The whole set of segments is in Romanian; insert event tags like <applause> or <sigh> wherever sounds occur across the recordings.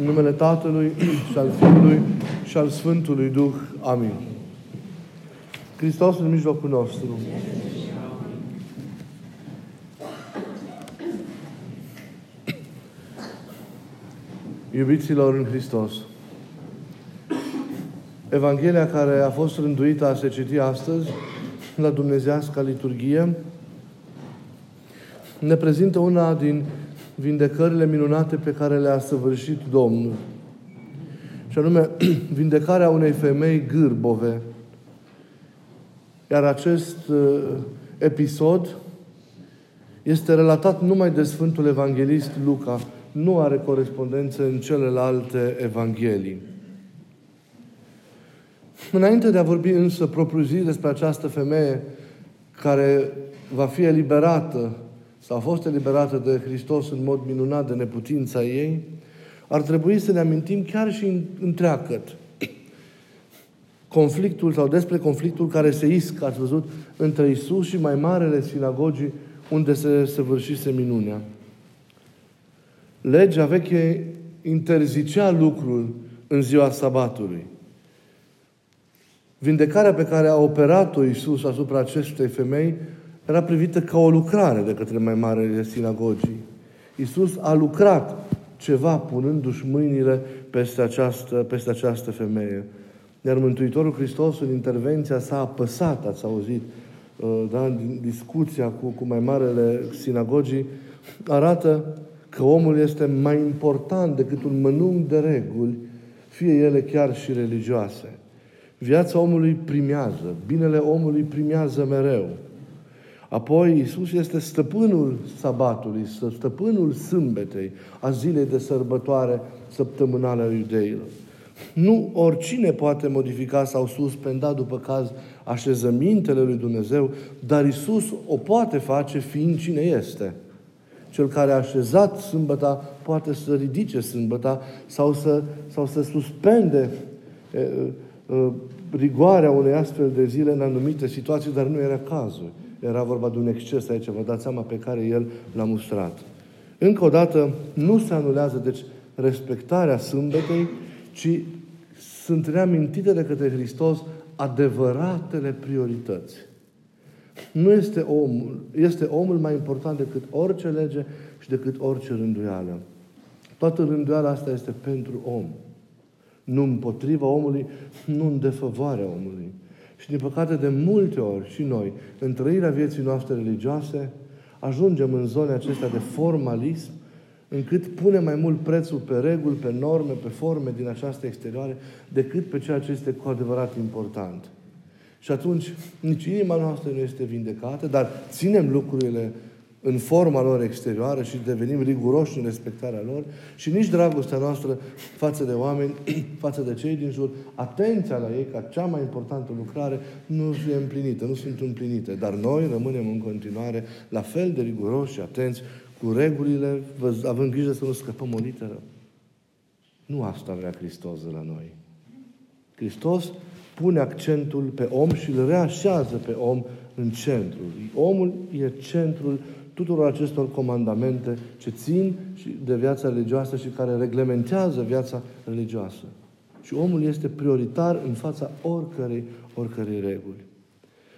În numele Tatălui și al Fiului și al Sfântului Duh. Amin. Hristos în mijlocul nostru. Iubiților în Hristos, Evanghelia care a fost rânduită a se citi astăzi la Dumnezească liturghie ne prezintă una din vindecările minunate pe care le-a săvârșit Domnul. Și anume, <clears throat> vindecarea unei femei gârbove. Iar acest uh, episod este relatat numai de Sfântul Evanghelist Luca. Nu are corespondență în celelalte Evanghelii. Înainte de a vorbi însă propriu-zis despre această femeie care va fi eliberată sau a fost eliberată de Hristos în mod minunat de neputința ei, ar trebui să ne amintim chiar și întreagăt conflictul sau despre conflictul care se iscă, ați văzut, între Isus și mai marele sinagogii unde se săvârșise minunea. Legea veche interzicea lucrul în ziua sabatului. Vindecarea pe care a operat-o Iisus asupra acestei femei era privită ca o lucrare de către mai mare sinagogii. Iisus a lucrat ceva punându-și mâinile peste această, peste această femeie. Iar Mântuitorul Hristos, în intervenția sa apăsat, ați auzit, uh, da, din discuția cu, cu mai marele sinagogii, arată că omul este mai important decât un mănânc de reguli, fie ele chiar și religioase. Viața omului primează, binele omului primează mereu. Apoi Isus este stăpânul sabatului, stăpânul sâmbetei, a zilei de sărbătoare săptămânale a iudeilor. Nu oricine poate modifica sau suspenda după caz așezămintele lui Dumnezeu, dar Isus o poate face fiind cine este. Cel care a așezat sâmbăta poate să ridice sâmbăta sau să, sau să suspende e, e, rigoarea unei astfel de zile în anumite situații, dar nu era cazul. Era vorba de un exces aici, vă dați seama, pe care el l-a mustrat. Încă o dată, nu se anulează, deci, respectarea sâmbetei, ci sunt reamintite de către Hristos adevăratele priorități. Nu este omul, este omul mai important decât orice lege și decât orice rânduială. Toată rânduiala asta este pentru om. Nu împotriva omului, nu în defăvoarea omului. Și din păcate de multe ori și noi, în trăirea vieții noastre religioase, ajungem în zone acestea de formalism, încât punem mai mult prețul pe reguli, pe norme, pe forme din această exterioare, decât pe ceea ce este cu adevărat important. Și atunci, nici inima noastră nu este vindecată, dar ținem lucrurile în forma lor exterioară și devenim riguroși în respectarea lor și nici dragostea noastră față de oameni, <clears throat> față de cei din jur, atenția la ei ca cea mai importantă lucrare nu e împlinită, nu sunt împlinite. Dar noi rămânem în continuare la fel de riguroși și atenți cu regulile, având grijă să nu scăpăm o literă. Nu asta vrea Hristos de la noi. Hristos pune accentul pe om și îl reașează pe om în centru. Omul e centrul tuturor acestor comandamente ce țin de viața religioasă și care reglementează viața religioasă. Și omul este prioritar în fața oricărei, oricărei reguli.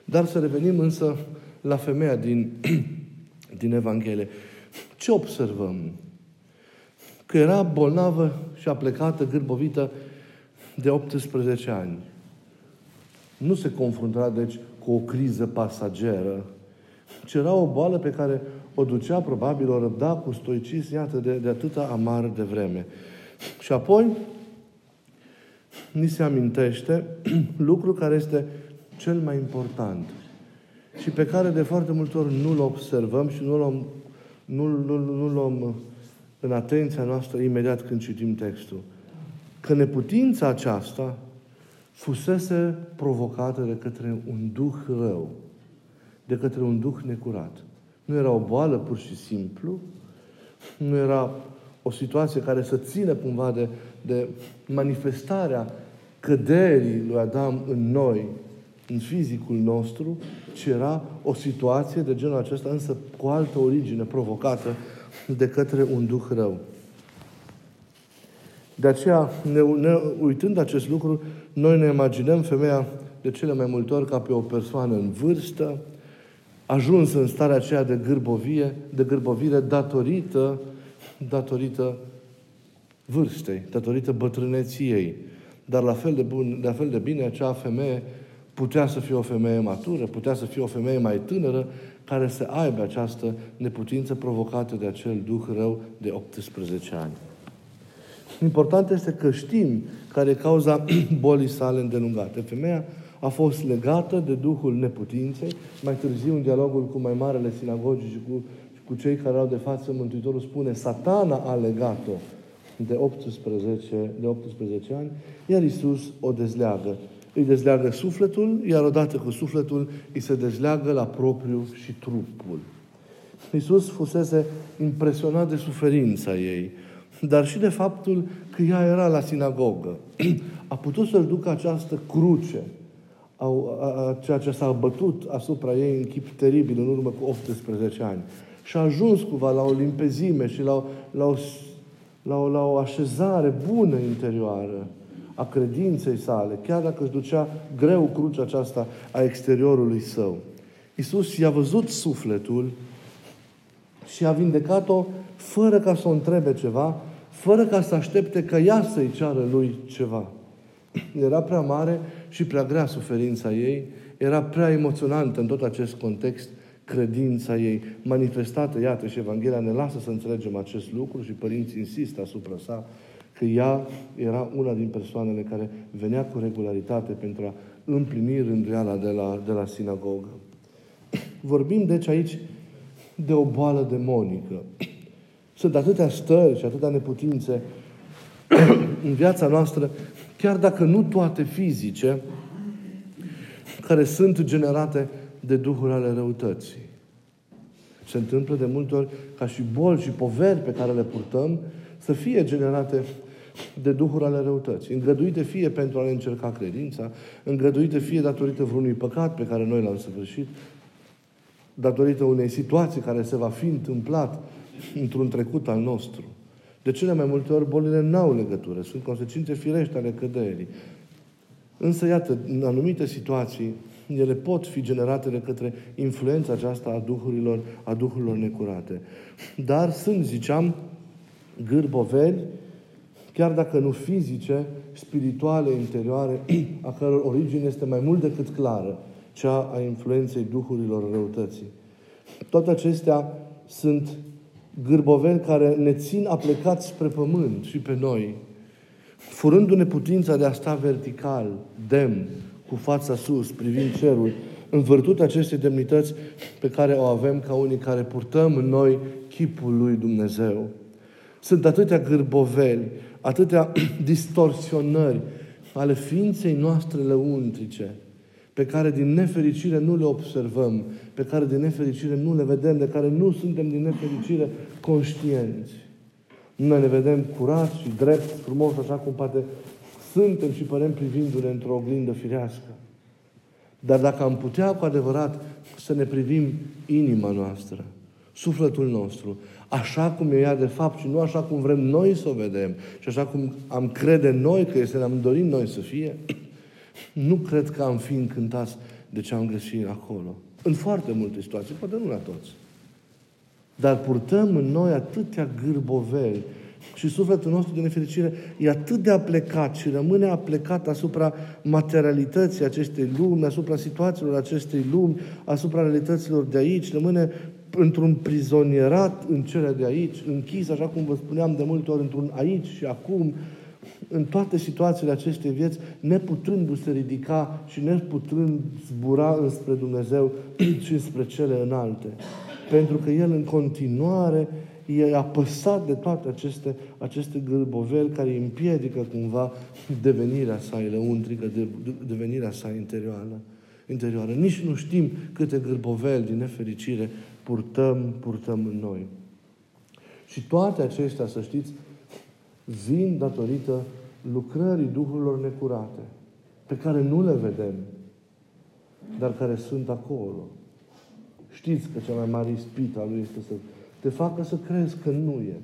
Dar să revenim însă la femeia din, <clears throat> din Evanghelie. Ce observăm? Că era bolnavă și a plecat gârbovită de 18 ani. Nu se confrunta, deci, cu o criză pasageră, ci era o boală pe care o ducea, probabil, o răbda cu stoicism, iată, de, de atâta amar de vreme. Și apoi, ni se amintește <clears throat> lucru care este cel mai important și pe care de foarte multe ori nu-l observăm și nu-l luăm, nu, nu, nu luăm în atenția noastră imediat când citim textul. Că neputința aceasta fusese provocată de către un duh rău, de către un duh necurat. Nu era o boală pur și simplu, nu era o situație care să țină cumva de, de manifestarea căderii lui Adam în noi, în fizicul nostru, ci era o situație de genul acesta, însă cu altă origine provocată de către un duh rău. De aceea, ne, ne, uitând acest lucru, noi ne imaginăm femeia de cele mai multe ori ca pe o persoană în vârstă, ajuns în starea aceea de gârbovie, de gârbovire datorită, datorită vârstei, datorită bătrâneții ei. Dar la fel de, bun, la fel de bine, acea femeie putea să fie o femeie matură, putea să fie o femeie mai tânără, care să aibă această neputință provocată de acel duh rău de 18 ani. Important este că știm care e cauza <clears throat> bolii sale îndelungate. Femeia a fost legată de Duhul neputinței. Mai târziu, în dialogul cu mai marele sinagogii și cu, și cu cei care au de față, Mântuitorul spune, satana a legat-o de 18, de 18 ani, iar Isus o dezleagă. Îi dezleagă sufletul, iar odată cu sufletul îi se dezleagă la propriu și trupul. Isus fusese impresionat de suferința ei, dar și de faptul că ea era la sinagogă. <clears throat> A putut să-și ducă această cruce, a, a, a, ceea ce s-a bătut asupra ei în chip teribil în urmă cu 18 ani. Și a ajuns cumva la o limpezime și la o, la o, la o, la o așezare bună interioară a credinței sale, chiar dacă își ducea greu crucea aceasta a exteriorului său. Iisus i-a văzut sufletul și a vindecat-o fără ca să o întrebe ceva, fără ca să aștepte ca ea să-i ceară lui ceva. <clears throat> Era prea mare și prea grea suferința ei, era prea emoționantă în tot acest context credința ei manifestată, iată, și Evanghelia ne lasă să înțelegem acest lucru și părinții insistă asupra sa, că ea era una din persoanele care venea cu regularitate pentru a împlini rânduiala de la, de la sinagogă. <clears throat> Vorbim, deci, aici de o boală demonică. <clears throat> Sunt atâtea stări și atâtea neputințe <clears throat> în viața noastră, chiar dacă nu toate fizice, care sunt generate de duhuri ale răutății. Se întâmplă de multe ori ca și boli și poveri pe care le purtăm să fie generate de duhuri ale răutății. Îngăduite fie pentru a le încerca credința, îngăduite fie datorită vreunui păcat pe care noi l-am săvârșit, datorită unei situații care se va fi întâmplat într-un trecut al nostru. De cele mai multe ori bolile n-au legătură, sunt consecințe firești ale căderii. Însă, iată, în anumite situații, ele pot fi generate de către influența aceasta a duhurilor, a duhurilor necurate. Dar sunt, ziceam, gârboveli, chiar dacă nu fizice, spirituale, interioare, a căror origine este mai mult decât clară, cea a influenței duhurilor răutății. Toate acestea sunt gârboveni care ne țin aplecați spre pământ și pe noi, furându-ne putința de a sta vertical, demn, cu fața sus, privind cerul, în virtutea acestei demnități pe care o avem ca unii care purtăm în noi chipul lui Dumnezeu. Sunt atâtea gârboveli, atâtea <clears throat> distorsionări ale ființei noastre lăuntrice, pe care din nefericire nu le observăm, pe care din nefericire nu le vedem, de care nu suntem din nefericire conștienți. Noi ne vedem curat și drept, frumos, așa cum poate suntem și părem privindu-ne într-o oglindă firească. Dar dacă am putea cu adevărat să ne privim inima noastră, sufletul nostru, așa cum e ea de fapt și nu așa cum vrem noi să o vedem și așa cum am crede noi că este, ne-am dorit noi să fie, nu cred că am fi încântați de ce am găsit acolo. În foarte multe situații, poate nu la toți. Dar purtăm în noi atâtea gârboveli și sufletul nostru de nefericire e atât de aplecat și rămâne aplecat asupra materialității acestei lumi, asupra situațiilor acestei lumi, asupra realităților de aici, rămâne într-un prizonierat în cele de aici, închis, așa cum vă spuneam de multe ori, într-un aici și acum, în toate situațiile acestei vieți, neputându-se ridica și neputând zbura înspre Dumnezeu și spre cele înalte. Pentru că El în continuare e apăsat de toate aceste, aceste gârboveli care îi împiedică cumva devenirea sa lăuntrică, de, devenirea sa interioară. interioară. Nici nu știm câte gârboveli din nefericire purtăm, purtăm în noi. Și toate acestea, să știți, vin datorită lucrării Duhurilor necurate, pe care nu le vedem, dar care sunt acolo. Știți că cea mai mare ispită a Lui este să te facă să crezi că nu e.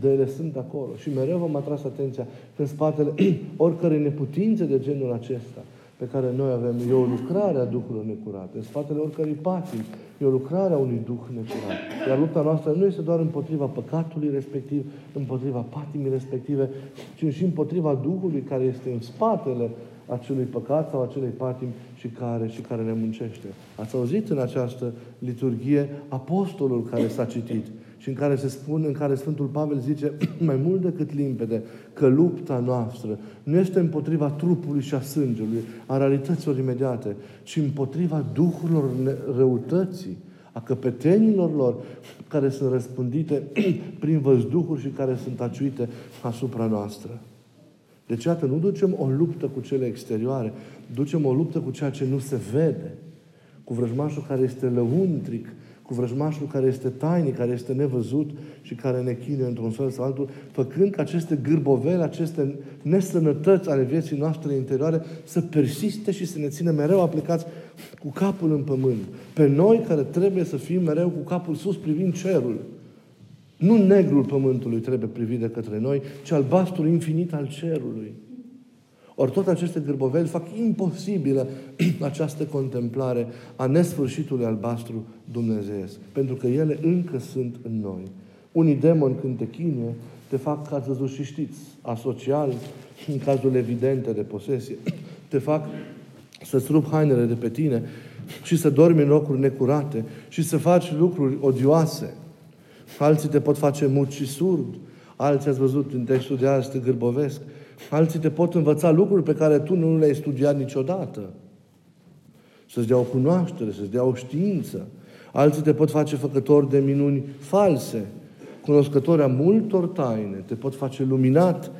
de ele sunt acolo. Și mereu v-am atras atenția că în spatele <clears throat> oricărei neputințe de genul acesta pe care noi avem, e o lucrare a Duhului necurate. În spatele oricărei patii, e o lucrare a unui Duh necurat. Iar lupta noastră nu este doar împotriva păcatului respectiv, împotriva patimii respective, ci și împotriva Duhului care este în spatele acelui păcat sau acelei patimi și care, și care ne muncește. Ați auzit în această liturghie apostolul care s-a citit și în care se spune, în care Sfântul Pavel zice <clears throat> mai mult decât limpede că lupta noastră nu este împotriva trupului și a sângelui, a realităților imediate, ci împotriva duhurilor răutății, a căpetenilor lor care sunt răspândite <clears throat> prin văzduhuri și care sunt aciuite asupra noastră. Deci, iată, nu ducem o luptă cu cele exterioare, ducem o luptă cu ceea ce nu se vede, cu vrăjmașul care este lăuntric, cu vrăjmașul care este tainic, care este nevăzut și care ne chinuie într-un fel sau altul, făcând ca aceste gârbovele, aceste nesănătăți ale vieții noastre interioare să persiste și să ne țină mereu aplicați cu capul în pământ. Pe noi care trebuie să fim mereu cu capul sus privind cerul. Nu negrul pământului trebuie privit de către noi, ci albastrul infinit al cerului. Ori toate aceste gârboveli fac imposibilă <clears throat> această contemplare a nesfârșitului albastru dumnezeiesc. Pentru că ele încă sunt în noi. Unii demoni când te chinuie, te fac, ca să și știți, asocial, <clears throat> în cazul evidente de posesie, <clears throat> te fac să-ți rup hainele de pe tine și să dormi în locuri necurate și să faci lucruri odioase. Alții te pot face mut și surd. Alții ați văzut în textul de azi te gârbovesc. Alții te pot învăța lucruri pe care tu nu le-ai studiat niciodată. Să-ți dea o cunoaștere, să-ți dea o știință. Alții te pot face făcători de minuni false, cunoscători a multor taine, te pot face luminat,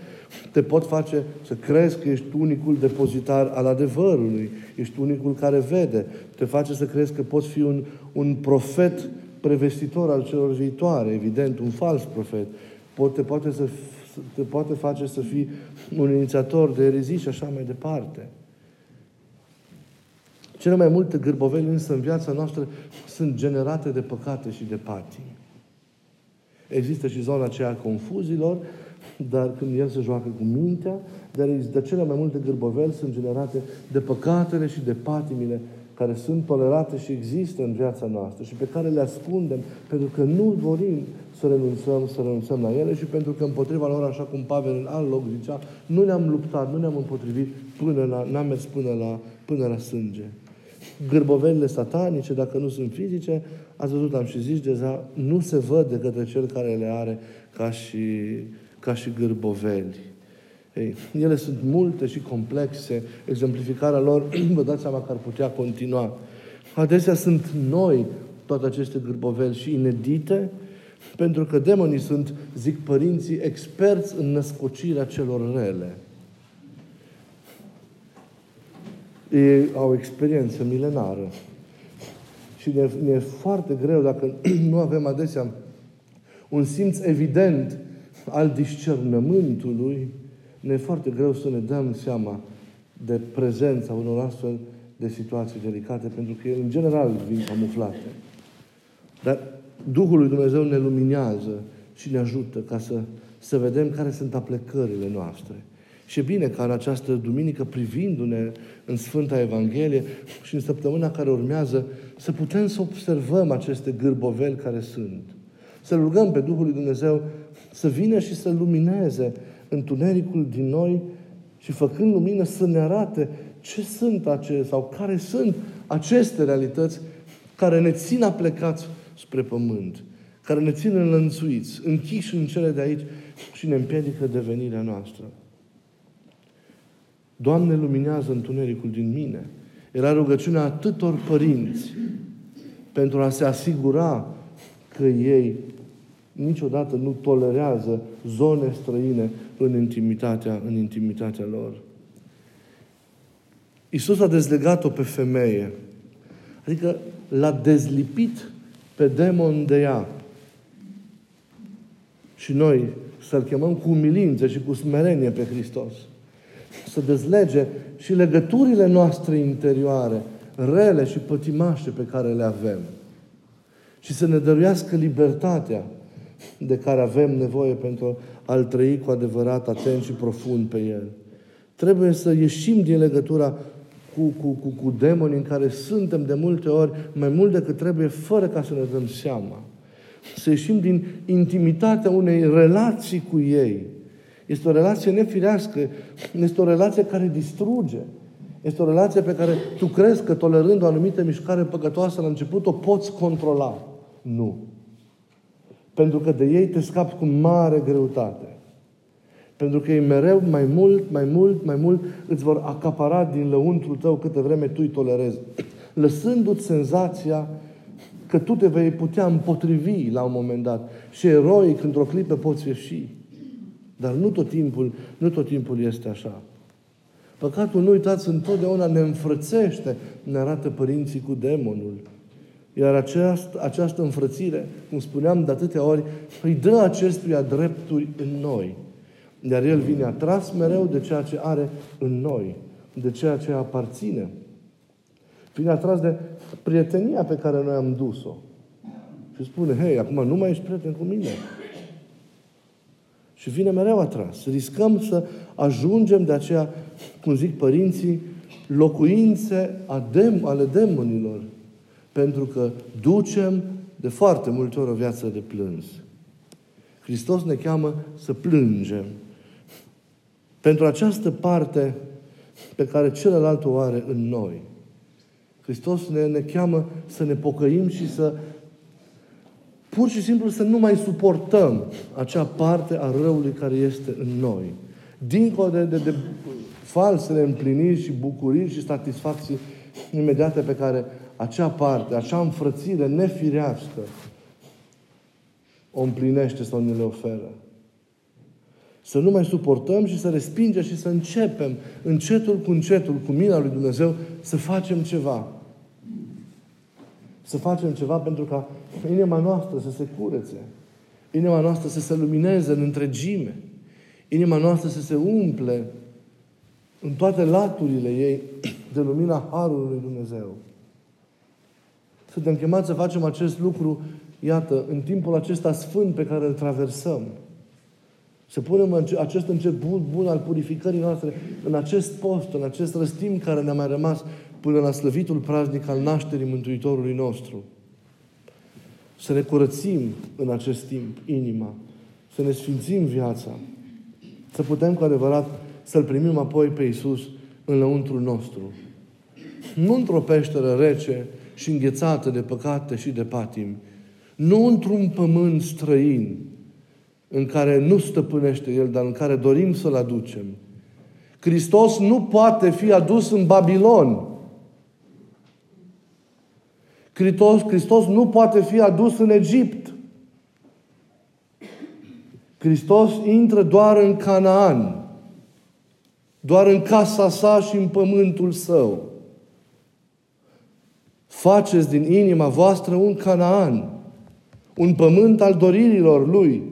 te pot face să crezi că ești unicul depozitar al adevărului, ești unicul care vede, te face să crezi că poți fi un, un profet prevestitor al celor viitoare, evident, un fals profet. Poate, poate să te poate face să fii un inițiator de erezii și așa mai departe. Cele mai multe gârboveli însă în viața noastră sunt generate de păcate și de patii. Există și zona aceea a confuzilor, dar când el se joacă cu mintea, dar de cele mai multe gârboveli sunt generate de păcatele și de patimile care sunt tolerate și există în viața noastră și pe care le ascundem pentru că nu dorim să renunțăm, să renunțăm la ele și pentru că împotriva lor, așa cum Pavel în alt loc zicea, nu ne-am luptat, nu ne-am împotrivit până la, n-am mers până la, până la sânge. Gârbovelile satanice, dacă nu sunt fizice, ați văzut, am și zis deja, nu se văd de către cel care le are ca și, ca și gârboveli. Ei, ele sunt multe și complexe. Exemplificarea lor, <clears throat> vă dați seama că ar putea continua. Adesea sunt noi toate aceste gârboveli și inedite, pentru că demonii sunt, zic părinții, experți în născocirea celor rele. Ei au experiență milenară. Și ne, ne e foarte greu dacă <clears throat> nu avem adesea un simț evident al discernământului, ne e foarte greu să ne dăm seama de prezența unor astfel de situații delicate, pentru că ele, în general, vin camuflate. Dar Duhul lui Dumnezeu ne luminează și ne ajută ca să, să vedem care sunt aplecările noastre. Și e bine ca în această duminică, privindu-ne în Sfânta Evanghelie și în săptămâna care urmează, să putem să observăm aceste gârboveli care sunt. Să rugăm pe Duhul lui Dumnezeu să vină și să lumineze întunericul din noi și făcând lumină să ne arate ce sunt aceste sau care sunt aceste realități care ne țin aplecați spre pământ, care ne țin înlănțuiți, închiși în cele de aici și ne împiedică devenirea noastră. Doamne, luminează întunericul din mine. Era rugăciunea atâtor părinți pentru a se asigura că ei niciodată nu tolerează zone străine în intimitatea, în intimitatea lor. Iisus a dezlegat-o pe femeie. Adică l-a dezlipit pe demon de ea. Și noi să-L chemăm cu umilință și cu smerenie pe Hristos. Să dezlege și legăturile noastre interioare, rele și pătimașe pe care le avem. Și să ne dăruiască libertatea de care avem nevoie pentru a-L trăi cu adevărat atent și profund pe El. Trebuie să ieșim din legătura cu, cu, cu, cu demoni în care suntem de multe ori mai mult decât trebuie, fără ca să ne dăm seama. Să ieșim din intimitatea unei relații cu ei. Este o relație nefirească, este o relație care distruge. Este o relație pe care tu crezi că tolerând o anumită mișcare păcătoasă la început o poți controla. Nu. Pentru că de ei te scapi cu mare greutate. Pentru că ei mereu mai mult, mai mult, mai mult îți vor acapara din lăuntru tău câte vreme tu îi tolerezi. Lăsându-ți senzația că tu te vei putea împotrivi la un moment dat. Și eroic, într-o clipă, poți ieși. Dar nu tot timpul, nu tot timpul este așa. Păcatul, nu uitați, întotdeauna ne înfrățește, ne arată părinții cu demonul. Iar această, această înfrățire, cum spuneam de atâtea ori, îi dă acestuia drepturi în noi. Iar el vine atras mereu de ceea ce are în noi, de ceea ce aparține. Vine atras de prietenia pe care noi am dus-o. Și spune, hei, acum nu mai ești prieten cu mine. Și vine mereu atras. Riscăm să ajungem de aceea, cum zic părinții, locuințe ale demonilor. Pentru că ducem de foarte multe ori o viață de plâns. Hristos ne cheamă să plângem. Pentru această parte pe care celălalt o are în noi. Hristos ne, ne cheamă să ne pocăim și să pur și simplu să nu mai suportăm acea parte a răului care este în noi. Dincolo de, de, de falsele împliniri și bucurii și satisfacții imediate pe care acea parte, acea înfrățire nefirească o împlinește sau ne le oferă. Să nu mai suportăm și să respingem și să începem încetul cu încetul, cu mila lui Dumnezeu, să facem ceva. Să facem ceva pentru ca inima noastră să se curețe. Inima noastră să se lumineze în întregime. Inima noastră să se umple în toate laturile ei de lumina Harului lui Dumnezeu. Suntem chemați să facem acest lucru, iată, în timpul acesta sfânt pe care îl traversăm. Să punem acest început bun al purificării noastre în acest post, în acest răstim care ne-a mai rămas până la slăvitul praznic al nașterii Mântuitorului nostru. Să ne curățim în acest timp inima, să ne sfințim viața, să putem cu adevărat să-L primim apoi pe Iisus în lăuntrul nostru. Nu într-o peșteră rece și înghețată de păcate și de patim, nu într-un pământ străin, în care nu stăpânește El, dar în care dorim să-L aducem. Hristos nu poate fi adus în Babilon. Hristos, Hristos nu poate fi adus în Egipt. Hristos intră doar în Canaan, doar în casa sa și în pământul său. Faceți din inima voastră un Canaan, un pământ al doririlor lui,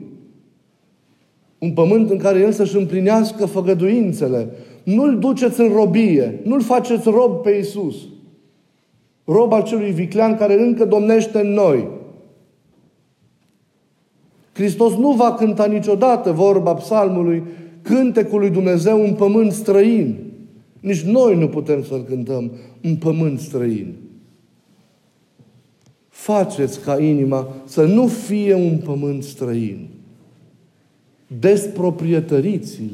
un pământ în care El să-și împlinească făgăduințele. Nu-L duceți în robie. Nu-L faceți rob pe Iisus. Rob al celui viclean care încă domnește în noi. Hristos nu va cânta niciodată vorba psalmului cântecul lui Dumnezeu un pământ străin. Nici noi nu putem să-L cântăm un pământ străin. Faceți ca inima să nu fie un pământ străin desproprietăriți-l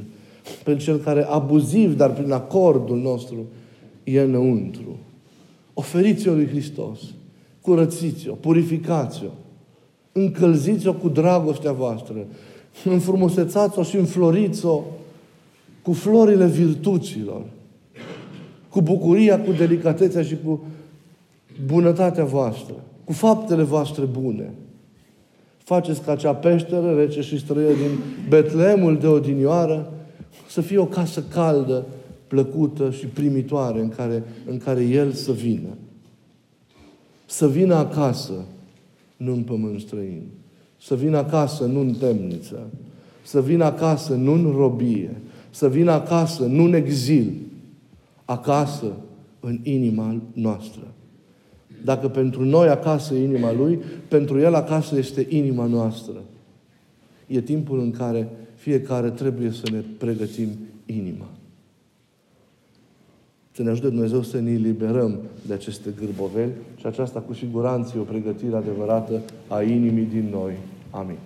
pe cel care abuziv, dar prin acordul nostru, e înăuntru. Oferiți-o lui Hristos. Curățiți-o, purificați-o. Încălziți-o cu dragostea voastră. Înfrumusețați-o și înfloriți-o cu florile virtuților. Cu bucuria, cu delicatețea și cu bunătatea voastră. Cu faptele voastre bune. Faceți ca acea peșteră rece și străie din Betlemul de odinioară să fie o casă caldă, plăcută și primitoare în care, în care El să vină. Să vină acasă, nu în pământ străin. Să vină acasă, nu în temniță. Să vină acasă, nu în robie. Să vină acasă, nu în exil. Acasă, în inima noastră. Dacă pentru noi acasă e inima Lui, pentru El acasă este inima noastră. E timpul în care fiecare trebuie să ne pregătim inima. Să ne ajute Dumnezeu să ne eliberăm de aceste gârboveli și aceasta cu siguranță e o pregătire adevărată a inimii din noi. Amin.